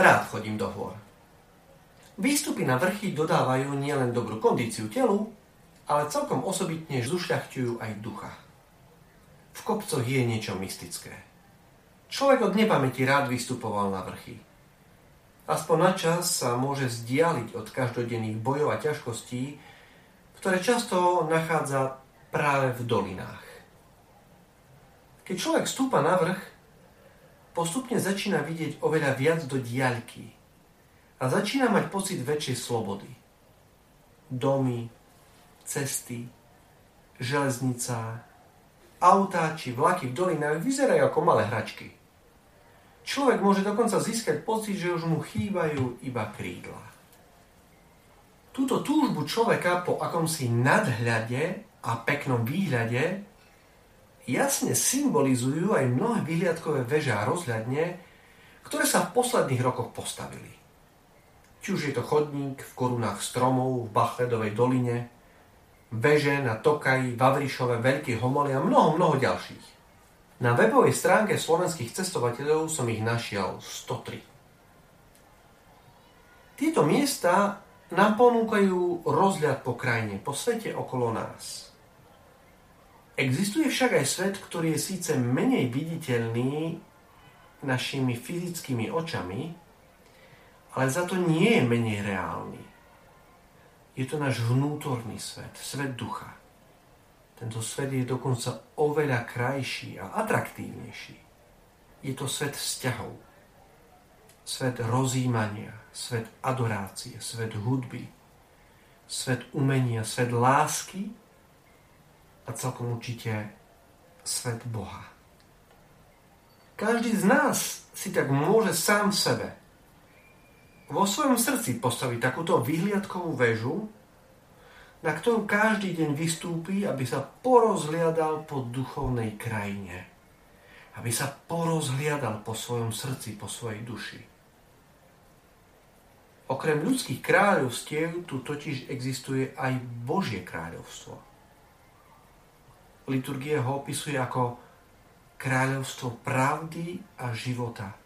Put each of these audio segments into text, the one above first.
Rád chodím do hôr. Výstupy na vrchy dodávajú nielen dobrú kondíciu telu, ale celkom osobitne zušľachťujú aj ducha. V kopcoch je niečo mystické. Človek od nepamäti rád vystupoval na vrchy. Aspoň na čas sa môže vzdialiť od každodenných bojov a ťažkostí, ktoré často nachádza práve v dolinách. Keď človek stúpa na vrch, postupne začína vidieť oveľa viac do diaľky a začína mať pocit väčšej slobody. Domy, cesty, železnica, autá či vlaky v dolinách vyzerajú ako malé hračky. Človek môže dokonca získať pocit, že už mu chýbajú iba krídla. Túto túžbu človeka po akomsi nadhľade a peknom výhľade jasne symbolizujú aj mnohé vyhliadkové veže a rozhľadne, ktoré sa v posledných rokoch postavili. Či už je to chodník v korunách stromov v Bachledovej doline, veže na Tokaji, Vavrišove, Veľký Homoli a mnoho, mnoho ďalších. Na webovej stránke slovenských cestovateľov som ich našiel 103. Tieto miesta nám ponúkajú rozhľad po krajine, po svete okolo nás. Existuje však aj svet, ktorý je síce menej viditeľný našimi fyzickými očami, ale za to nie je menej reálny. Je to náš vnútorný svet, svet ducha. Tento svet je dokonca oveľa krajší a atraktívnejší. Je to svet vzťahov, svet rozímania, svet adorácie, svet hudby, svet umenia, svet lásky a celkom určite svet Boha. Každý z nás si tak môže sám sebe vo svojom srdci postaviť takúto vyhliadkovú väžu, na ktorú každý deň vystúpi, aby sa porozhliadal po duchovnej krajine. Aby sa porozhliadal po svojom srdci, po svojej duši. Okrem ľudských kráľovstiev tu totiž existuje aj Božie kráľovstvo liturgie ho opisuje ako kráľovstvo pravdy a života.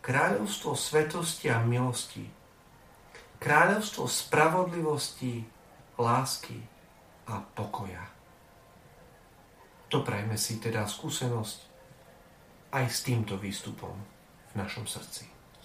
Kráľovstvo svetosti a milosti. Kráľovstvo spravodlivosti, lásky a pokoja. Doprajme si teda skúsenosť aj s týmto výstupom v našom srdci.